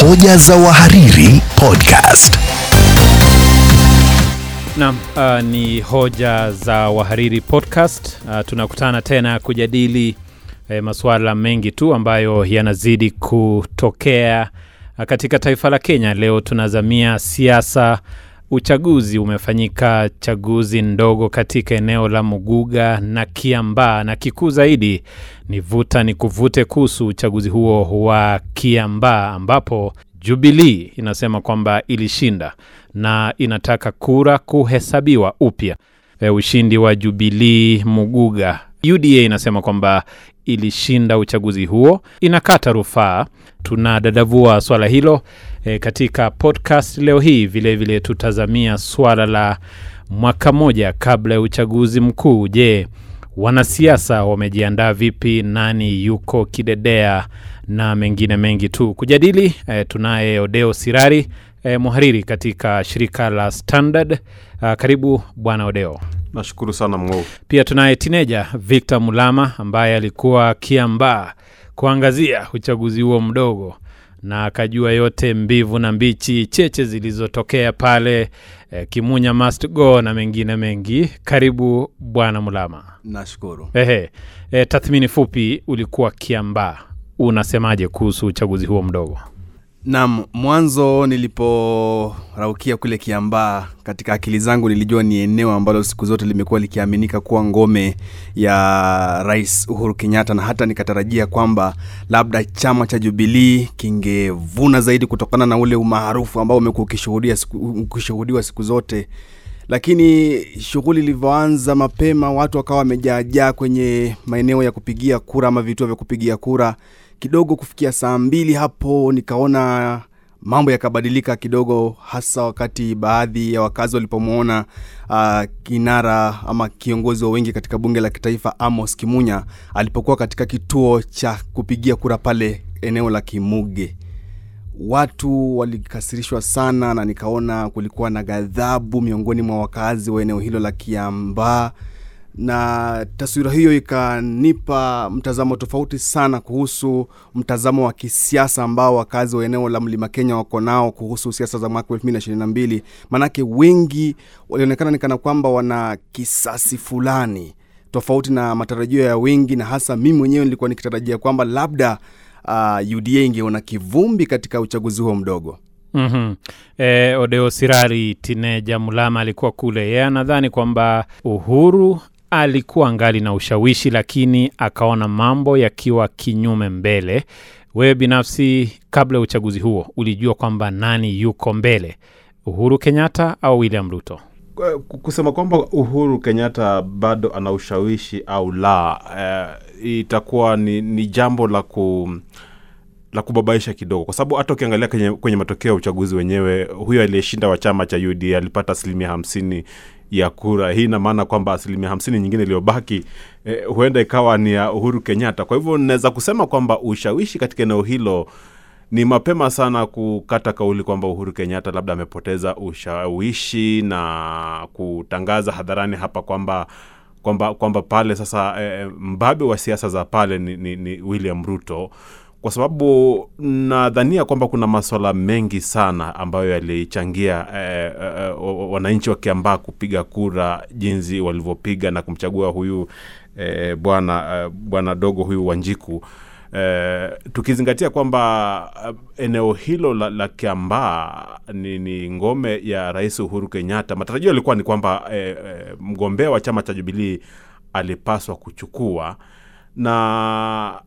Hoja za Wahariri Podcast. Naam, uh, ni hoja za wahariri podcast. Uh, tunakutana tena kujadili eh, masuala mengi tu ambayo yanazidi kutokea uh, katika taifa la Kenya. Leo tunazamia siasa. Uchaguzi umefanyika, chaguzi ndogo katika eneo la Muguga na Kiambaa, na kikuu zaidi ni vuta ni kuvute kuhusu uchaguzi huo wa Kiambaa ambapo Jubilee inasema kwamba ilishinda na inataka kura kuhesabiwa upya. E, ushindi wa Jubilee Muguga. UDA inasema kwamba ilishinda uchaguzi huo, inakata rufaa. Tunadadavua swala hilo e, katika podcast leo hii. Vilevile vile tutazamia swala la mwaka moja kabla ya uchaguzi mkuu. Je, wanasiasa wamejiandaa vipi? Nani yuko kidedea na mengine mengi tu kujadili. E, tunaye Odeo Sirari e, mhariri katika shirika la Standard. A, karibu bwana Odeo. Nashukuru sana Mng'ou. Pia tunaye tineja Victor Mulama ambaye alikuwa Kiambaa kuangazia uchaguzi huo mdogo na akajua yote mbivu na mbichi, cheche zilizotokea pale, eh, Kimunya must go na mengine mengi. Karibu bwana Mulama. Nashukuru. Ehe, eh, tathmini fupi, ulikuwa Kiambaa, unasemaje kuhusu uchaguzi huo mdogo? Naam, mwanzo niliporaukia kule Kiambaa, katika akili zangu nilijua ni eneo ambalo siku zote limekuwa likiaminika kuwa ngome ya Rais Uhuru Kenyatta, na hata nikatarajia kwamba labda chama cha Jubilii kingevuna zaidi kutokana na ule umaarufu ambao umekuwa ukishuhudiwa siku zote lakini shughuli ilivyoanza mapema, watu wakawa wamejaajaa kwenye maeneo ya kupigia kura ama vituo vya kupigia kura. Kidogo kufikia saa mbili hapo nikaona mambo yakabadilika kidogo, hasa wakati baadhi ya wakazi walipomwona uh, kinara ama kiongozi wa wengi katika bunge la kitaifa Amos Kimunya alipokuwa katika kituo cha kupigia kura pale eneo la Kimuge. Watu walikasirishwa sana na nikaona kulikuwa na ghadhabu miongoni mwa wakazi wa eneo hilo la Kiambaa, na taswira hiyo ikanipa mtazamo tofauti sana kuhusu mtazamo wa kisiasa ambao wakazi wa eneo la Mlima Kenya wako nao kuhusu siasa za mwaka 2022 maanake wengi walionekana nikana kwamba wana kisasi fulani tofauti na matarajio ya wengi, na hasa mimi mwenyewe nilikuwa nikitarajia kwamba labda uh, UDA ingeona kivumbi katika uchaguzi huo mdogo. mm-hmm. E, Odeo Sirari Tineja Mulama alikuwa kule, yeye anadhani kwamba Uhuru alikuwa ngali na ushawishi, lakini akaona mambo yakiwa kinyume mbele. Wewe binafsi, kabla ya uchaguzi huo, ulijua kwamba nani yuko mbele, Uhuru Kenyatta au William Ruto? Kusema kwamba Uhuru Kenyatta bado ana ushawishi au la, eh, itakuwa ni, ni jambo la ku la kubabaisha kidogo, kwa sababu hata ukiangalia kwenye, kwenye matokeo ya uchaguzi wenyewe, huyo aliyeshinda wa chama cha UD alipata asilimia hamsini ya kura. Hii ina maana kwamba asilimia hamsini nyingine iliyobaki eh, huenda ikawa ni ya Uhuru Kenyatta. Kwa hivyo naweza kusema kwamba ushawishi katika eneo hilo ni mapema sana kukata kauli kwamba Uhuru Kenyatta labda amepoteza ushawishi na kutangaza hadharani hapa kwamba kwamba kwamba pale sasa eh, mbabe wa siasa za pale ni, ni, ni William Ruto kwa sababu nadhania kwamba kuna maswala mengi sana ambayo yalichangia eh, eh, wananchi wa Kiambaa kupiga kura jinsi walivyopiga na kumchagua huyu eh, bwana eh, bwana dogo huyu Wanjiku eh, tukizingatia kwamba eh, eneo hilo la, la Kiambaa ni, ni ngome ya Rais Uhuru Kenyatta. Matarajio yalikuwa ni kwamba eh, eh, mgombea wa chama cha Jubilii alipaswa kuchukua na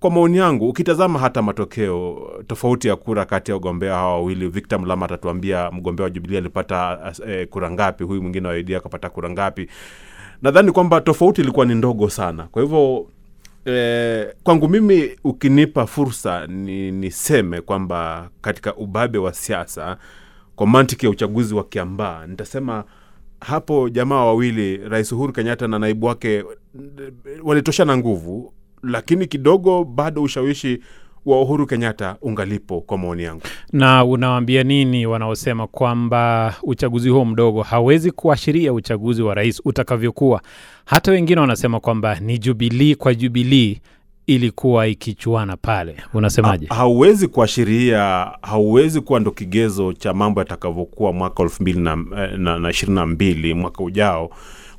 kwa maoni yangu, ukitazama hata matokeo tofauti ya kura kati ya wagombea hawa wawili, Victor Mlama atatuambia mgombea wa Jubilee alipata eh, kura ngapi, huyu mwingine wa akapata kura ngapi. Nadhani kwamba tofauti ilikuwa ni ndogo sana. Kwa hivyo eh, kwangu mimi, ukinipa fursa ni niseme kwamba katika ubabe wa siasa, kwa mantiki ya uchaguzi wa Kiambaa, nitasema hapo jamaa wawili, Rais Uhuru Kenyatta na naibu wake walitoshana nguvu lakini kidogo bado ushawishi wa Uhuru Kenyatta ungalipo kwa maoni yangu. Na unawaambia nini wanaosema kwamba uchaguzi huo mdogo hawezi kuashiria uchaguzi wa rais utakavyokuwa? Hata wengine wanasema kwamba ni Jubilii kwa Jubilii ilikuwa ikichuana pale unasemaje hauwezi kuashiria hauwezi kuwa ndo kigezo cha mambo yatakavyokuwa mwaka elfu mbili na, na, na ishirini na mbili mwaka ujao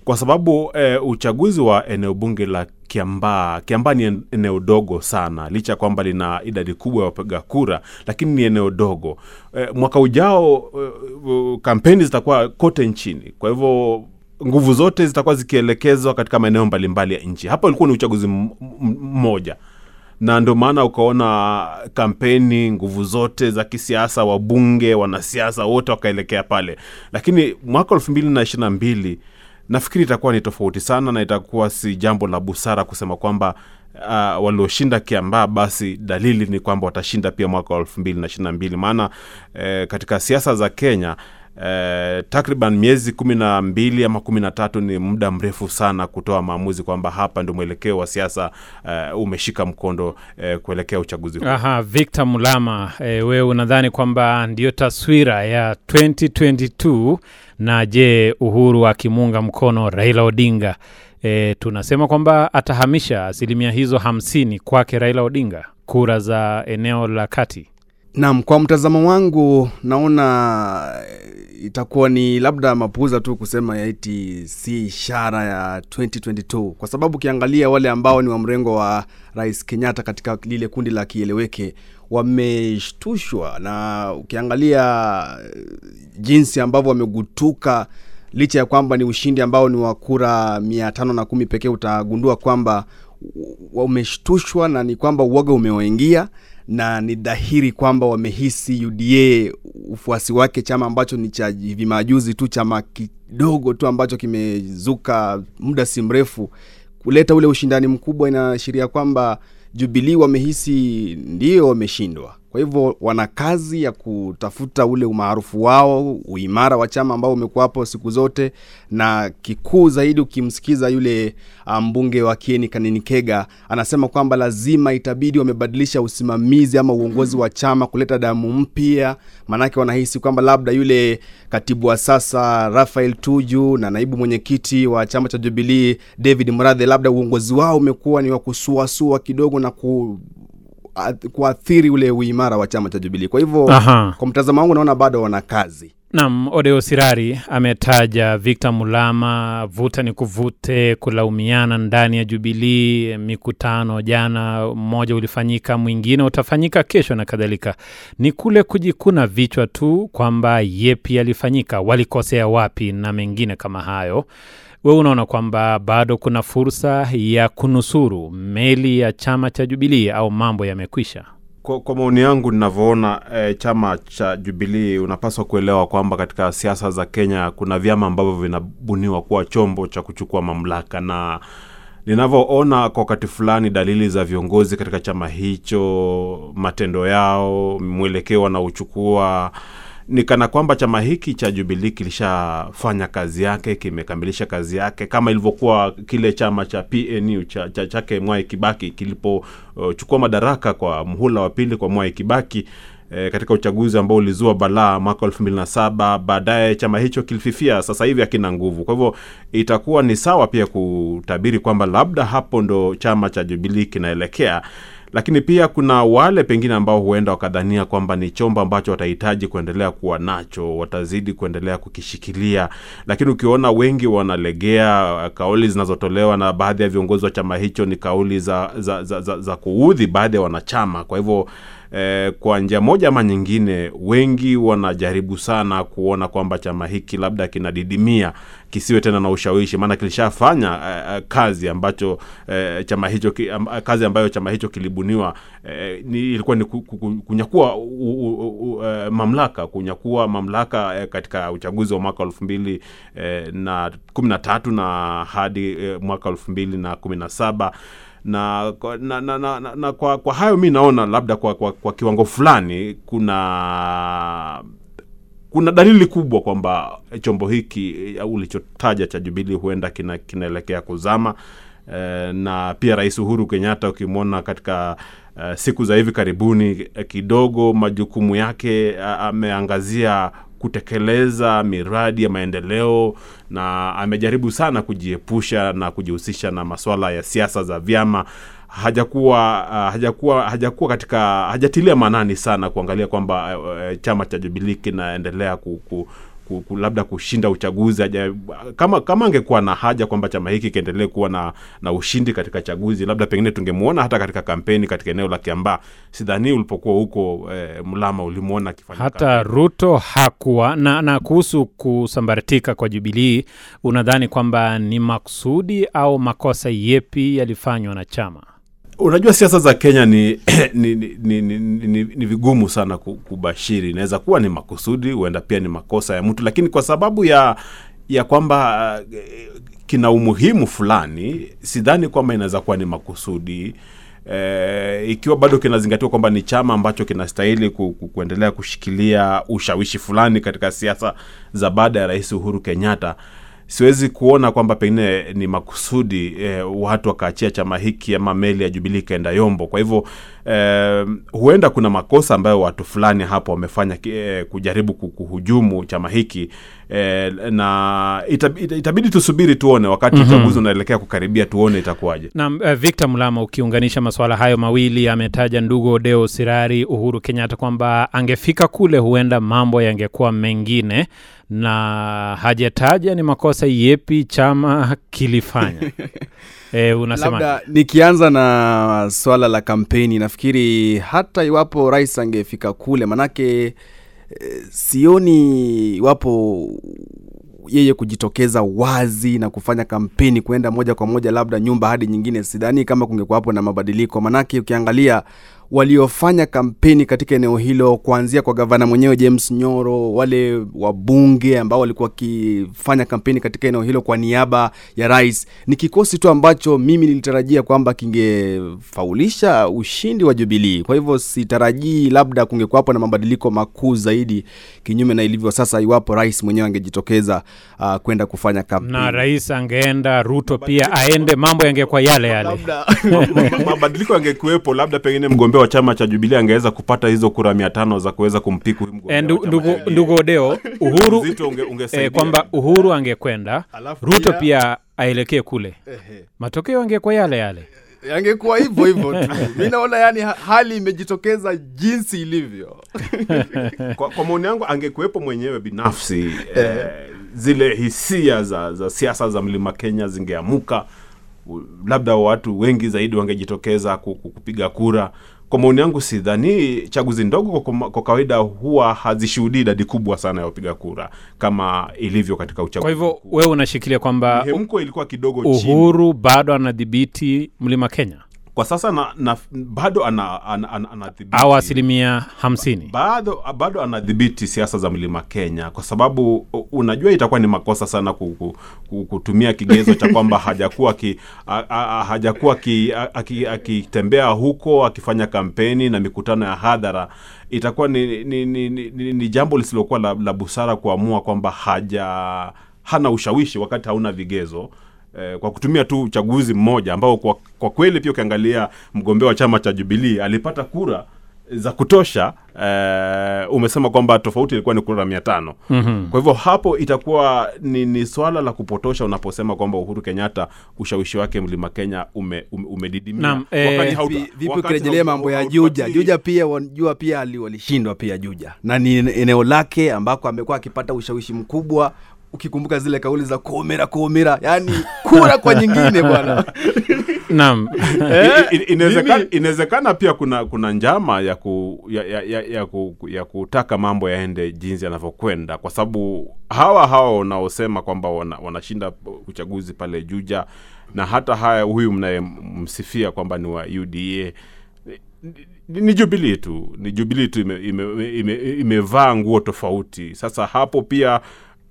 kwa sababu eh, uchaguzi wa eneo bunge la kiambaa. Kiambaa ni eneo dogo sana licha ya kwamba lina idadi kubwa ya wapiga kura lakini ni eneo dogo. E, mwaka ujao uh, kampeni zitakuwa kote nchini. Kwa hivyo nguvu zote zitakuwa zikielekezwa katika maeneo mbalimbali ya nchi. Hapa ulikuwa ni uchaguzi mmoja. Na ndio maana ukaona kampeni nguvu zote za kisiasa wabunge wanasiasa wote wakaelekea pale. Lakini mwaka elfu mbili na ishiri na mbili nafikiri itakuwa ni tofauti sana na itakuwa si jambo la busara kusema kwamba uh, walioshinda kiambaa basi dalili ni kwamba watashinda pia mwaka wa elfu mbili na ishiri na mbili. Maana eh, katika siasa za kenya Eh, takriban miezi kumi na mbili ama kumi na tatu ni muda mrefu sana kutoa maamuzi kwamba hapa ndio mwelekeo wa siasa eh, umeshika mkondo eh, kuelekea uchaguzi huu. Aha, Mulama, eh, wewe unadhani kwamba ndiyo taswira ya 2022 na je, Uhuru akimuunga mkono Raila Odinga e, tunasema kwamba atahamisha asilimia hizo hamsini kwake Raila Odinga, kura za eneo la kati. Naam, kwa mtazamo wangu naona eh, itakuwa ni labda mapuuza tu kusema yaiti si ishara ya 2022 kwa sababu ukiangalia wale ambao ni wa mrengo wa Rais Kenyatta katika lile kundi la kieleweke wameshtushwa, na ukiangalia eh, jinsi ambavyo wamegutuka licha ya kwamba ni ushindi ambao ni wa kura mia tano na kumi pekee, utagundua kwamba wameshtushwa na ni kwamba uoga umewaingia na ni dhahiri kwamba wamehisi UDA ufuasi wake, chama ambacho ni cha hivi majuzi tu, chama kidogo tu ambacho kimezuka muda si mrefu, kuleta ule ushindani mkubwa, inaashiria kwamba Jubilee wamehisi ndio wameshindwa. Kwa hivyo wana kazi ya kutafuta ule umaarufu wao, uimara wa chama ambao umekuwa hapo siku zote, na kikuu zaidi, ukimsikiza yule ah, mbunge wa Kieni Kaninikega anasema kwamba lazima itabidi wamebadilisha usimamizi ama uongozi wa chama, kuleta damu mpya, maanake wanahisi kwamba labda yule katibu wa sasa Rafael Tuju na naibu mwenyekiti wa chama cha Jubilee David Murathe, labda uongozi wao umekuwa ni wa kusuasua kidogo na ku kuathiri ule uimara wa chama cha Jubilee. Kwa hivyo kwa mtazamo wangu naona bado wana kazi. Naam, Odeo Sirari ametaja Victor Mulama, vuta ni kuvute, kulaumiana ndani ya Jubilii, mikutano jana, mmoja ulifanyika, mwingine utafanyika kesho na kadhalika. Ni kule kujikuna vichwa tu kwamba yepi yalifanyika, walikosea wapi na mengine kama hayo. We unaona kwamba bado kuna fursa ya kunusuru meli ya chama cha Jubilii au mambo yamekwisha? Kwa, kwa maoni yangu ninavyoona e, chama cha Jubilii unapaswa kuelewa kwamba katika siasa za Kenya kuna vyama ambavyo vinabuniwa kuwa chombo cha kuchukua mamlaka, na ninavyoona kwa wakati fulani dalili za viongozi katika chama hicho, matendo yao, mwelekeo wanaochukua ni kana kwamba chama hiki cha Jubilii kilishafanya kazi yake, kimekamilisha kazi yake, kama ilivyokuwa kile chama cha PNU cha, cha, chake Mwai Kibaki kilipochukua madaraka kwa mhula wa pili kwa Mwai Kibaki e, katika uchaguzi ambao ulizua balaa mwaka elfu mbili na saba. Baadaye chama hicho kilififia, sasa hivi hakina nguvu. Kwa hivyo itakuwa ni sawa pia kutabiri kwamba labda hapo ndo chama cha Jubilii kinaelekea lakini pia kuna wale pengine ambao huenda wakadhania kwamba ni chombo ambacho watahitaji kuendelea kuwa nacho, watazidi kuendelea kukishikilia, lakini ukiona wengi wanalegea, kauli zinazotolewa na baadhi ya viongozi wa chama hicho ni kauli za, za, za, za, za kuudhi baadhi ya wanachama. Kwa hivyo eh, kwa njia moja ama nyingine, wengi wanajaribu sana kuona kwamba chama hiki labda kinadidimia kisiwe tena na ushawishi, maana kilishafanya eh, eh, kazi ambacho eh, chama hicho am, kazi ambayo chama hicho kilibuniwa eh, ilikuwa ni ku- ku- ku- kunyakua u, u, u, eh, mamlaka kunyakua mamlaka eh, katika uchaguzi wa mwaka elfu mbili eh, na kumi na tatu na hadi eh, mwaka elfu mbili na kumi na saba na, na, na, na, na, na kwa, kwa hayo mi naona labda kwa, kwa, kwa kiwango fulani kuna kuna dalili kubwa kwamba chombo hiki ulichotaja cha Jubilee huenda kina, kinaelekea kuzama. E, na pia Rais Uhuru Kenyatta ukimwona katika e, siku za hivi karibuni e, kidogo majukumu yake ameangazia kutekeleza miradi ya maendeleo na amejaribu sana kujiepusha na kujihusisha na masuala ya siasa za vyama. Hajakuwa uh, hajakuwa hajakuwa katika hajatilia maanani sana kuangalia kwamba uh, chama cha Jubilee kinaendelea ku, ku, labda kushinda uchaguzi aja, kama kama angekuwa na haja kwamba chama hiki kiendelee kuwa na, na ushindi katika chaguzi, labda pengine tungemwona hata katika kampeni katika eneo la Kiambaa. Sidhani ulipokuwa huko eh, Mlama ulimwona akifanya hata kampeni. Ruto hakuwa na, na kuhusu kusambaratika kwa Jubilii, unadhani kwamba ni makusudi au makosa yepi yalifanywa na chama? Unajua, siasa za Kenya ni, ni, ni, ni, ni, ni, ni vigumu sana kubashiri. Inaweza kuwa ni makusudi, huenda pia ni makosa ya mtu, lakini kwa sababu ya ya kwamba eh, kina umuhimu fulani, sidhani kwamba inaweza kuwa ni makusudi E, ikiwa bado kinazingatiwa kwamba ni chama ambacho kinastahili ku, ku, kuendelea kushikilia ushawishi fulani katika siasa za baada ya Rais Uhuru Kenyatta siwezi kuona kwamba pengine ni makusudi eh, watu wakaachia chama hiki ama meli ya Jubilee ikaenda yombo. Kwa hivyo eh, huenda kuna makosa ambayo watu fulani hapo wamefanya eh, kujaribu kuhujumu chama hiki eh, na itabidi, itabidi tusubiri tuone wakati uchaguzi unaelekea kukaribia, tuone itakuwaje. Na uh, Victor Mulama, ukiunganisha masuala hayo mawili, ametaja ndugu Odeo Sirari Uhuru Kenyatta kwamba angefika kule huenda mambo yangekuwa mengine, na hajataja ni makosa yepi chama kilifanya. e, unasema labda nikianza na swala la kampeni nafikiri hata iwapo rais angefika kule manake e, sioni iwapo yeye kujitokeza wazi na kufanya kampeni kuenda moja kwa moja labda nyumba hadi nyingine sidhani kama kungekuwapo na mabadiliko manake ukiangalia waliofanya kampeni katika eneo hilo kuanzia kwa gavana mwenyewe James Nyoro, wale wabunge ambao walikuwa wakifanya kampeni katika eneo hilo kwa niaba ya rais, ni kikosi tu ambacho mimi nilitarajia kwamba kingefaulisha ushindi wa Jubilee. Kwa hivyo sitarajii labda kungekuwapo na mabadiliko makuu zaidi, kinyume na ilivyo sasa, iwapo rais mwenyewe angejitokeza uh, kwenda kufanya kampeni na rais angeenda, Ruto pia aende, mambo yangekuwa yale yale. mabadiliko yangekuwepo, labda pengine mgombea wa chama cha Jubilee angeweza kupata hizo kura mia tano za kuweza kumpiku E, chama ndugu, Odeo, Uhuru Uzito unge, ungesaidia. e, kwamba Uhuru angekwenda, Ruto pia- aelekee kule, matokeo angekuwa yale yale. yangekuwa hivyo hivyo tu mi naona yani hali imejitokeza jinsi ilivyo kwa, kwa maoni yangu angekuwepo mwenyewe binafsi eh, zile hisia za, za siasa za mlima Kenya zingeamuka, labda watu wengi zaidi wangejitokeza ku- ku- kupiga kura. Kwa maoni yangu, sidhani chaguzi ndogo kwa, kawaida huwa hazishuhudii idadi kubwa sana ya wapiga kura kama ilivyo katika uchaguzi. Kwa hivyo wewe unashikilia kwamba mihemko ilikuwa kidogo chini. Uhuru bado anadhibiti mlima Kenya Kwa sasa na, na, bado ana, ana, ana, anadhibiti au asilimia hamsini? bado bado anadhibiti siasa za mlima Kenya kwa sababu unajua itakuwa ni makosa sana ku, ku, ku, kutumia kigezo cha kwamba hajakuwa ki, a, a, a, hajakuwa akitembea huko akifanya kampeni na mikutano ya hadhara. Itakuwa ni, ni, ni, ni, ni, ni jambo lisilokuwa la, la busara kuamua kwamba haja hana ushawishi wakati hauna vigezo eh, kwa kutumia tu uchaguzi mmoja ambao kwa, kwa kweli pia ukiangalia mgombea wa chama cha Jubilee alipata kura za kutosha eh, umesema kwamba tofauti ilikuwa ni kura mia tano. Mm-hmm. kwa hivyo hapo itakuwa ni, ni swala la kupotosha unaposema kwamba Uhuru Kenyatta ushawishi wake mlima Kenya ume, ume, umedidimia. Eh, vipi ukirejelea mambo ya juja? juja pia wanjua pia ali- walishindwa pia juja. Na ni eneo lake ambako amekuwa akipata ushawishi mkubwa ukikumbuka zile kauli za kuomera kuomera yani kura kwa nyingine bwana Naam. I- inawezekana inawezekana pia kuna kuna njama ya ku, ya, ya, ya, ya, ku, ya kutaka mambo yaende jinsi yanavyokwenda kwa sababu hawa hawa wanaosema kwamba wana, wanashinda uchaguzi pale Juja na hata haya huyu mnayemsifia kwamba ni wa UDA ni, jubilii tu ni jubilii tu imevaa ime, ime, ime imevaa nguo tofauti. Sasa hapo pia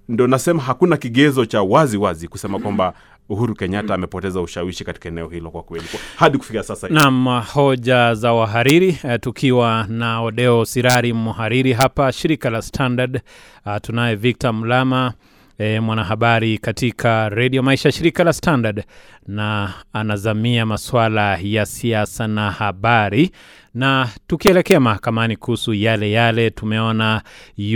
ndo nasema hakuna kigezo cha wazi wazi kusema kwamba Uhuru Kenyatta amepoteza ushawishi katika eneo hilo kwa kweli hadi kufikia sasa. Naam, hoja za wahariri eh, tukiwa na Odeo Sirari mhariri hapa shirika la Standard. Uh, tunaye Victor Mlama eh, mwanahabari katika redio Maisha shirika la Standard, na anazamia masuala ya siasa na habari. Na tukielekea mahakamani kuhusu yale yale, tumeona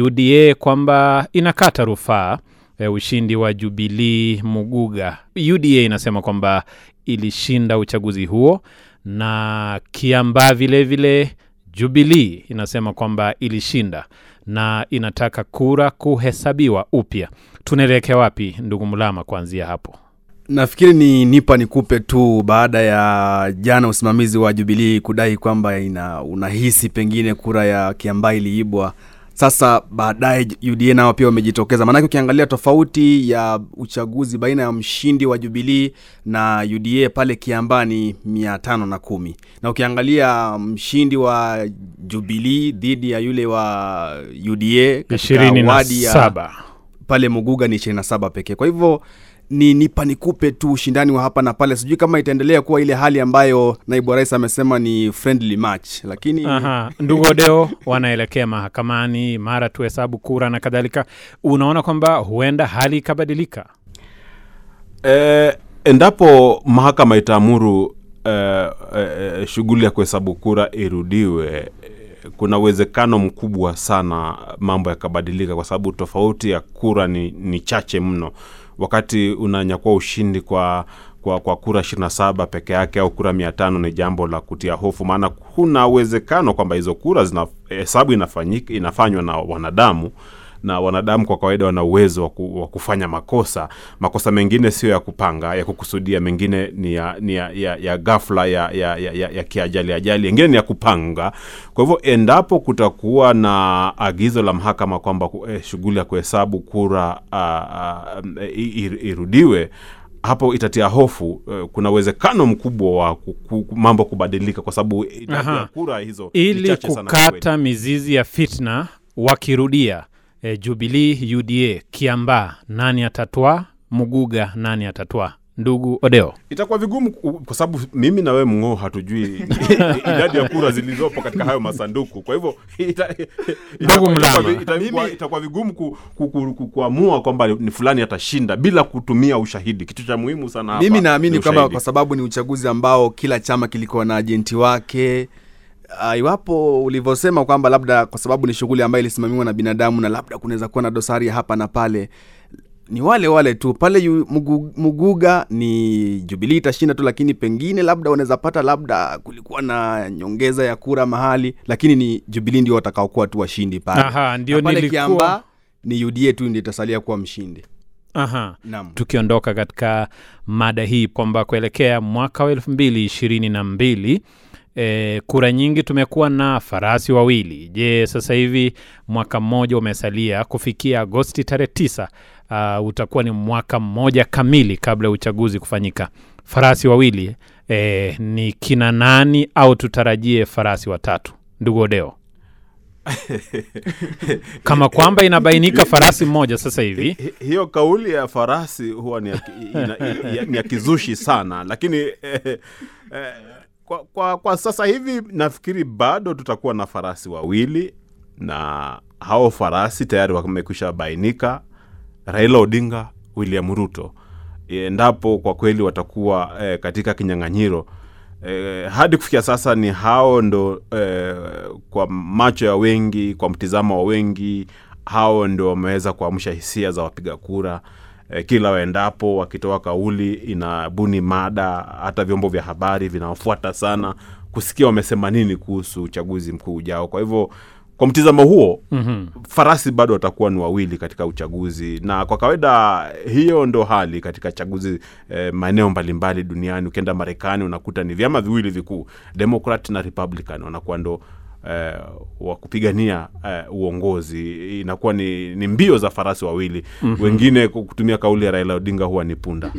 UDA kwamba inakata rufaa e, ushindi wa Jubilii Muguga. UDA inasema kwamba ilishinda uchaguzi huo na Kiambaa vilevile Jubilii inasema kwamba ilishinda na inataka kura kuhesabiwa upya. Tunaelekea wapi, ndugu Mulama, kuanzia hapo? nafikiri ni nipa nikupe tu baada ya jana usimamizi wa jubilii kudai kwamba ina unahisi pengine kura ya kiambaa iliibwa sasa baadaye uda nao pia wamejitokeza maanake ukiangalia tofauti ya uchaguzi baina ya mshindi wa jubilii na uda pale kiambaa ni mia tano na kumi na ukiangalia mshindi wa jubilii dhidi ya yule wa uda katika wadi ya saba. Pale muguga ni 27 pekee kwa hivyo ni nipa nikupe tu ushindani wa hapa na pale sijui kama itaendelea kuwa ile hali ambayo naibu wa rais amesema ni friendly match lakini Aha, ndugu Odeo wanaelekea mahakamani mara tu hesabu kura na kadhalika. Unaona kwamba huenda hali ikabadilika? E, endapo mahakama itaamuru e, e, shughuli ya kuhesabu kura irudiwe kuna uwezekano mkubwa sana mambo yakabadilika kwa sababu tofauti ya kura ni, ni chache mno. Wakati unanyakua ushindi kwa kwa, kwa kura 27 peke yake au kura mia tano ni jambo la kutia hofu. Maana kuna uwezekano kwamba hizo kura hesabu inafanywa na wanadamu na wanadamu kwa kawaida wana uwezo wa kufanya makosa. Makosa mengine sio ya kupanga ya kukusudia mengine ni ya, ni ya, ya, ya gafla ya, ya, ya, ya, ya kiajali ajali yengine ni ya kupanga. Kwa hivyo endapo kutakuwa na agizo la mahakama kwamba eh, shughuli ya kuhesabu kura uh, uh, irudiwe hapo itatia hofu eh, kuna uwezekano mkubwa wa mambo kubadilika kwa sababu kura hizo ili kukata mizizi ya fitna wakirudia e, Jubilee UDA Kiambaa nani atatwaa Muguga nani atatwaa ndugu Odeo. Itakuwa vigumu kwa sababu mimi na wewe mng'oo hatujui idadi ya kura zilizopo katika hayo masanduku. Kwa hivyo ita- itakuwa- vigumu ku, ku, ku, ku, kuamua kwamba ni fulani atashinda bila kutumia ushahidi. Kitu cha muhimu sana hapa mimi naamini ni kwamba kwa sababu ni uchaguzi ambao kila chama kilikuwa na ajenti wake uh, iwapo ulivyosema kwamba labda kwa sababu ni shughuli ambayo ilisimamiwa na binadamu na labda kunaweza kuwa na dosari ya hapa na pale ni wale wale tu. Pale yu, mugu, muguga ni jubilii itashinda tu lakini pengine labda wanaweza pata labda kulikuwa na nyongeza ya kura mahali lakini ni jubilii ndio watakaokuwa tu washindi pale. Aha, ndio nilikuwa- Kiambaa, ni uda tu ndio itasalia kuwa mshindi. Aha. naam. Tukiondoka katika mada hii kwamba kuelekea mwaka wa elfu mbili ishirini na mbili e, kura nyingi tumekuwa na farasi wawili. Je sasa hivi mwaka mmoja umesalia kufikia agosti tarehe tisa uh, utakuwa ni mwaka mmoja kamili kabla ya uchaguzi kufanyika. Farasi wawili e, ni kina nani au tutarajie farasi watatu? Ndugu odeo. Kama kwamba inabainika farasi mmoja sasa hivi. Hiyo kauli ya farasi huwa ni ya, ina, ya, ni ya kizushi sana lakini eh, eh, kwa, kwa, kwa sasa hivi nafikiri bado tutakuwa na farasi wawili na hao farasi tayari wamekwisha bainika. Raila odinga william ruto. Endapo kwa kweli watakuwa eh, katika kinyang'anyiro. Eh, hadi kufikia sasa ni hao ndo eh, kwa macho ya wengi kwa mtizamo wa wengi hao ndo wameweza kuamsha hisia za wapiga kura eh, kila waendapo wakitoa kauli inabuni mada hata vyombo vya habari vinawafuata sana kusikia wamesema nini kuhusu uchaguzi mkuu ujao. Kwa hivyo kwa mtizamo huo mm-hmm. farasi bado watakuwa ni wawili katika uchaguzi. Na kwa kawaida hiyo ndo hali katika chaguzi eh, maeneo mbalimbali duniani. Ukienda marekani unakuta ni vyama viwili vikuu democrat na republican. Wanakuwa ndo eh, wa kupigania eh, uongozi. Inakuwa ni, ni mbio za farasi wawili. Mm-hmm. wengine kutumia kauli ya raila odinga huwa ni punda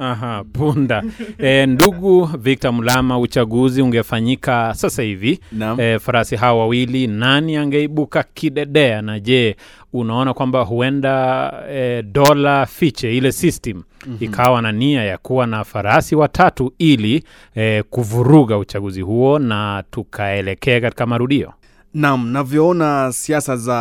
Aha, punda. E, ndugu Victor Mlama, uchaguzi ungefanyika sasa hivi e, farasi hawa wawili, nani angeibuka kidedea? Na je, unaona kwamba huenda e, dola fiche ile system mm-hmm. ikawa na nia ya kuwa na farasi watatu ili e, kuvuruga uchaguzi huo na tukaelekea katika marudio? Naam, navyoona siasa za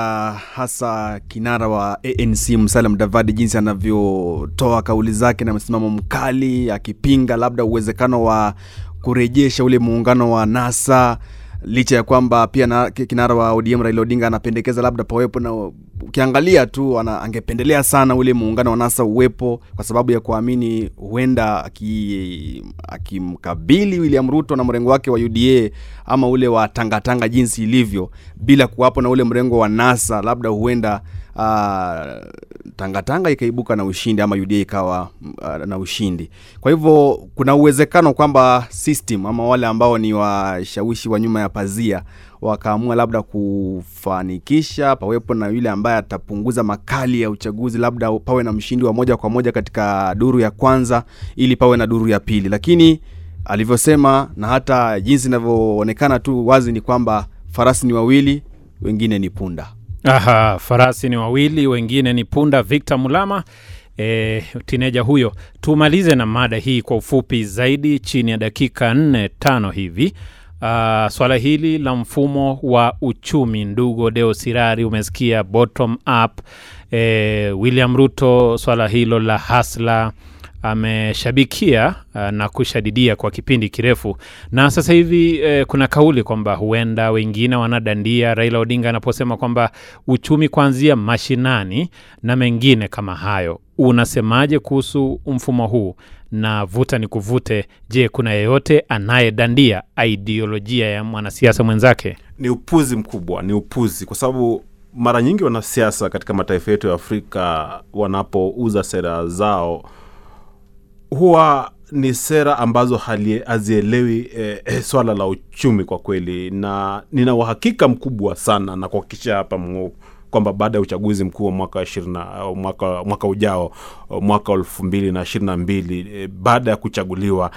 hasa kinara wa ANC Musalia Mudavadi, jinsi anavyotoa kauli zake na msimamo mkali akipinga labda uwezekano wa kurejesha ule muungano wa NASA licha ya kwamba pia na, kinara wa ODM Raila Odinga anapendekeza labda pawepo na ukiangalia tu ana, angependelea sana ule muungano wa NASA uwepo kwa sababu ya kuamini huenda aki- akimkabili William Ruto na mrengo wake wa UDA ama ule wa tangatanga jinsi ilivyo bila kuwapo na ule mrengo wa NASA labda huenda uh, tanga ikaibuka na ushindi ama UDA ikawa uh, na ushindi. Kwa hivyo kuna uwezekano kwamba system ama wale ambao ni washawishi wa nyuma ya pazia wakaamua labda kufanikisha pawepo na yule ambaye atapunguza makali ya uchaguzi, labda pawe na mshindi wa moja kwa moja katika duru ya kwanza ili pawe na duru ya pili, lakini alivyosema na hata jinsi inavyoonekana tu wazi ni kwamba farasi ni wawili, wengine ni punda. Aha, farasi ni wawili, wengine ni punda. Victor Mulama, e, tineja huyo. Tumalize na mada hii kwa ufupi zaidi, chini ya dakika nne tano hivi. Uh, swala hili la mfumo wa uchumi, ndugu Deo Sirari, umesikia bottom up. E, William Ruto, swala hilo la hasla ameshabikia uh, na kushadidia kwa kipindi kirefu, na sasa hivi eh, kuna kauli kwamba huenda wengine wanadandia Raila Odinga anaposema kwamba uchumi kuanzia mashinani na mengine kama hayo. Unasemaje kuhusu mfumo huu na vuta ni kuvute? Je, kuna yeyote anayedandia ideolojia ya mwanasiasa mwenzake? ni upuzi mkubwa ni upuzi kwa sababu mara nyingi wanasiasa katika mataifa yetu ya afrika wanapouza sera zao huwa ni sera ambazo hazielewi eh, eh, swala la uchumi kwa kweli. Na nina uhakika mkubwa sana na kuhakikisha hapa mngu kwamba baada ya uchaguzi mkuu wa mwaka ishirini mwaka, mwaka ujao mwaka elfu mbili na ishirini na mbili eh, baada ya kuchaguliwa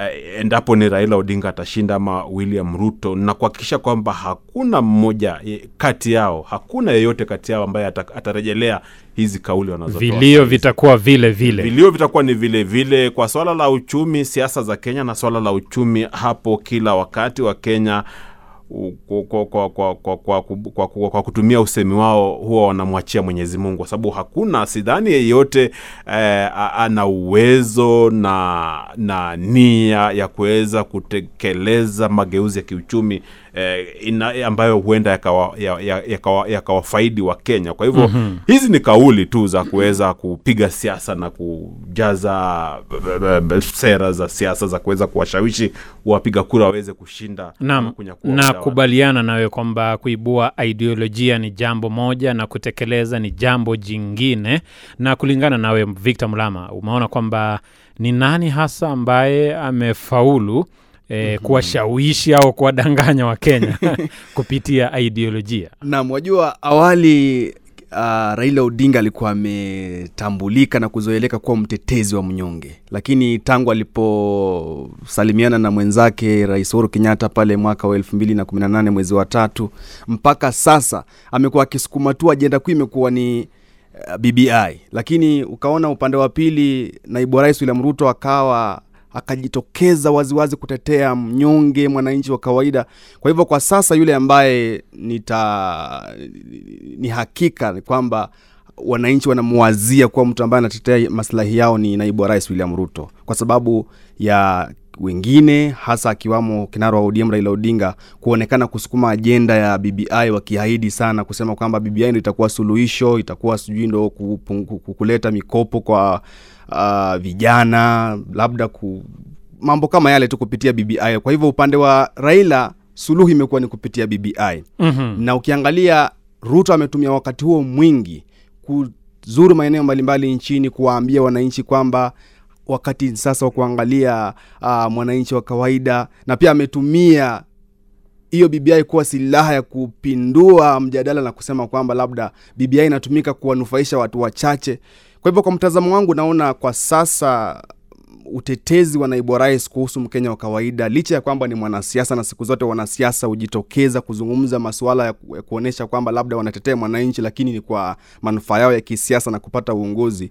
eh, endapo ni Raila Odinga atashinda ama William Ruto, na kuhakikisha kwamba hakuna mmoja eh, kati yao, hakuna yeyote kati yao ambaye atarejelea hizi kauli wanazotoa Vilio vitakuwa vile vile. Vilio vitakuwa ni vile vile kwa swala la uchumi, siasa za Kenya na swala la uchumi hapo kila wakati wa Kenya kwa, kwa, kwa, kwa, kwa, kwa, kwa, kwa kutumia usemi wao huwa wanamwachia Mwenyezi Mungu, kwa sababu hakuna sidhani yeyote eh, ana uwezo na, na nia ya kuweza kutekeleza mageuzi ya kiuchumi eh, ina, ambayo huenda yakawafaidi ya, ya, ya ya wa Kenya. Kwa hivyo mm -hmm. hizi ni kauli tu za kuweza kupiga siasa na kujaza sera za siasa za kuweza kuwashawishi wapiga kura waweze kushinda na kunyakua nakubaliana nawe kwamba kuibua ideolojia ni jambo moja na kutekeleza ni jambo jingine. Na kulingana nawe Victor Mlama, umeona kwamba ni nani hasa ambaye amefaulu eh, kuwashawishi au kuwadanganya Wakenya kupitia ideolojia? nam wajua awali uh, Raila Odinga alikuwa ametambulika na kuzoeleka kuwa mtetezi wa mnyonge, lakini tangu aliposalimiana na mwenzake Rais Uhuru Kenyatta pale mwaka wa elfu mbili na kumi na nane mwezi wa tatu mpaka sasa amekuwa akisukuma tu ajenda kuu imekuwa ni uh, BBI, lakini ukaona upande wa pili naibu rais William Ruto akawa akajitokeza waziwazi kutetea mnyonge mwananchi wa kawaida. Kwa hivyo kwa sasa yule ambaye nita ni hakika ni kwamba wananchi wanamwazia kuwa mtu ambaye anatetea maslahi yao ni naibu wa rais William Ruto, kwa sababu ya wengine hasa akiwamo kinara wa ODM Raila Odinga kuonekana kusukuma ajenda ya BBI wakiahidi sana kusema kwamba BBI ndio itakuwa suluhisho, itakuwa sijui ndo kuleta mikopo kwa uh, vijana labda ku, mambo kama yale tu kupitia BBI. Kwa hivyo upande wa Raila suluhu imekuwa ni kupitia BBI mm-hmm. na ukiangalia Ruto ametumia wakati huo mwingi kuzuru maeneo mbalimbali nchini kuwaambia wananchi kwamba wakati sasa wa kuangalia uh, mwananchi wa kawaida, na pia ametumia hiyo BBI kuwa silaha ya kupindua mjadala na kusema kwamba labda BBI inatumika kuwanufaisha watu wachache. Kwa hivyo, kwa mtazamo wangu, naona kwa sasa utetezi wa naibu rais kuhusu Mkenya wa kawaida, licha ya kwamba ni mwanasiasa na siku zote wanasiasa hujitokeza kuzungumza masuala ya kuonyesha kwamba labda wanatetea mwananchi, lakini ni kwa manufaa yao ya kisiasa na kupata uongozi.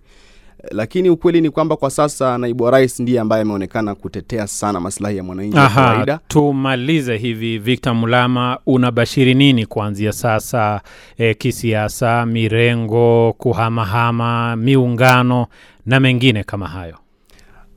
Lakini ukweli ni kwamba kwa sasa naibu wa rais ndiye ambaye ameonekana kutetea sana maslahi ya mwananchi wa kawaida. tumalize hivi. Victor Mulama, unabashiri nini kuanzia sasa e, kisiasa, mirengo, kuhamahama, miungano na mengine kama hayo?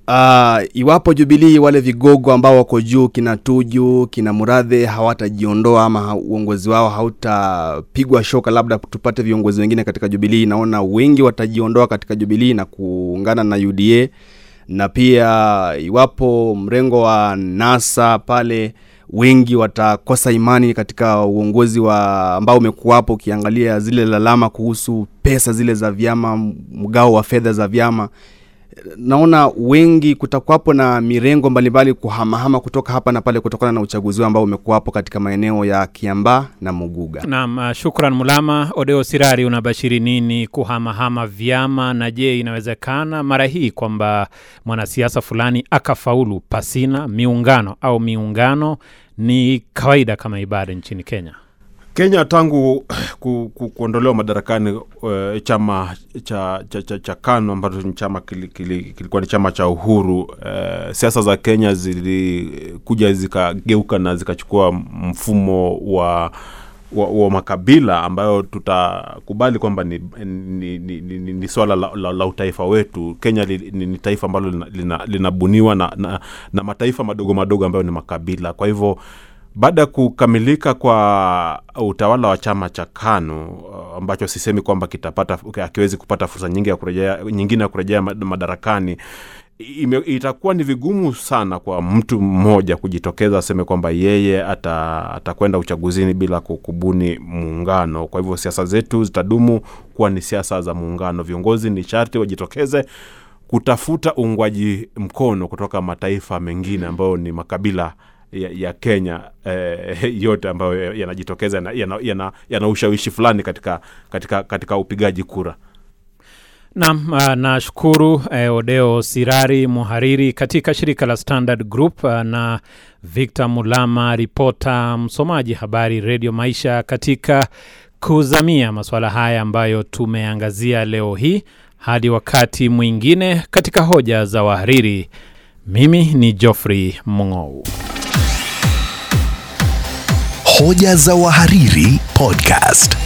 Uh, iwapo Jubilii wale vigogo ambao wako juu kina Tuju kina Muradhe hawatajiondoa ama uongozi wao hautapigwa shoka, labda tupate viongozi wengine katika Jubilii, naona wengi watajiondoa katika Jubilii na kuungana na UDA, na pia iwapo mrengo wa NASA pale wengi watakosa imani katika uongozi wa ambao umekuwapo, ukiangalia zile lalama kuhusu pesa zile za vyama, mgao wa fedha za vyama naona wengi kutakuwapo na mirengo mbalimbali kuhamahama kutoka hapa na pale kutokana na uchaguzi ambao umekuwapo katika maeneo ya Kiambaa na Muguga. Naam, uh, shukran Mulama. Odeo Sirari, unabashiri nini kuhamahama vyama, na je, inawezekana mara hii kwamba mwanasiasa fulani akafaulu pasina miungano au miungano ni kawaida kama ibada nchini Kenya? Kenya tangu ku, ku, kuondolewa madarakani uh, chama cha, cha, cha, cha KANU ambacho ni chama kili, kili, kilikuwa ni chama cha uhuru uh, siasa za Kenya zilikuja zikageuka na zikachukua mfumo wa wa, wa makabila ambayo tutakubali kwamba ni, ni, ni, ni, ni, ni swala la, la, la utaifa wetu. Kenya li, ni, ni taifa ambalo linabuniwa lina, lina na, na, na mataifa madogo madogo ambayo ni makabila. Kwa hivyo baada ya kukamilika kwa utawala wa chama cha KANU uh, ambacho sisemi kwamba kitapata akiwezi kupata fursa nyingi ya kurejea, nyingine ya kurejea madarakani ime, itakuwa ni vigumu sana kwa mtu mmoja kujitokeza aseme kwamba yeye ata, atakwenda uchaguzini bila kubuni muungano. Kwa hivyo siasa zetu zitadumu kuwa ni siasa za muungano. Viongozi ni sharti wajitokeze kutafuta uungwaji mkono kutoka mataifa mengine ambayo ni makabila ya, ya Kenya eh, yote ambayo yanajitokeza yana, yana, yana, yana ushawishi fulani katika, katika, katika upigaji kura. Naam, uh, nashukuru eh, Odeo Sirari, muhariri katika shirika la Standard Group uh, na Victor Mulama, ripota msomaji habari Redio Maisha, katika kuzamia masuala haya ambayo tumeangazia leo hii. Hadi wakati mwingine katika hoja za wahariri, mimi ni Geoffrey Mung'ou. Hoja za Wahariri Podcast.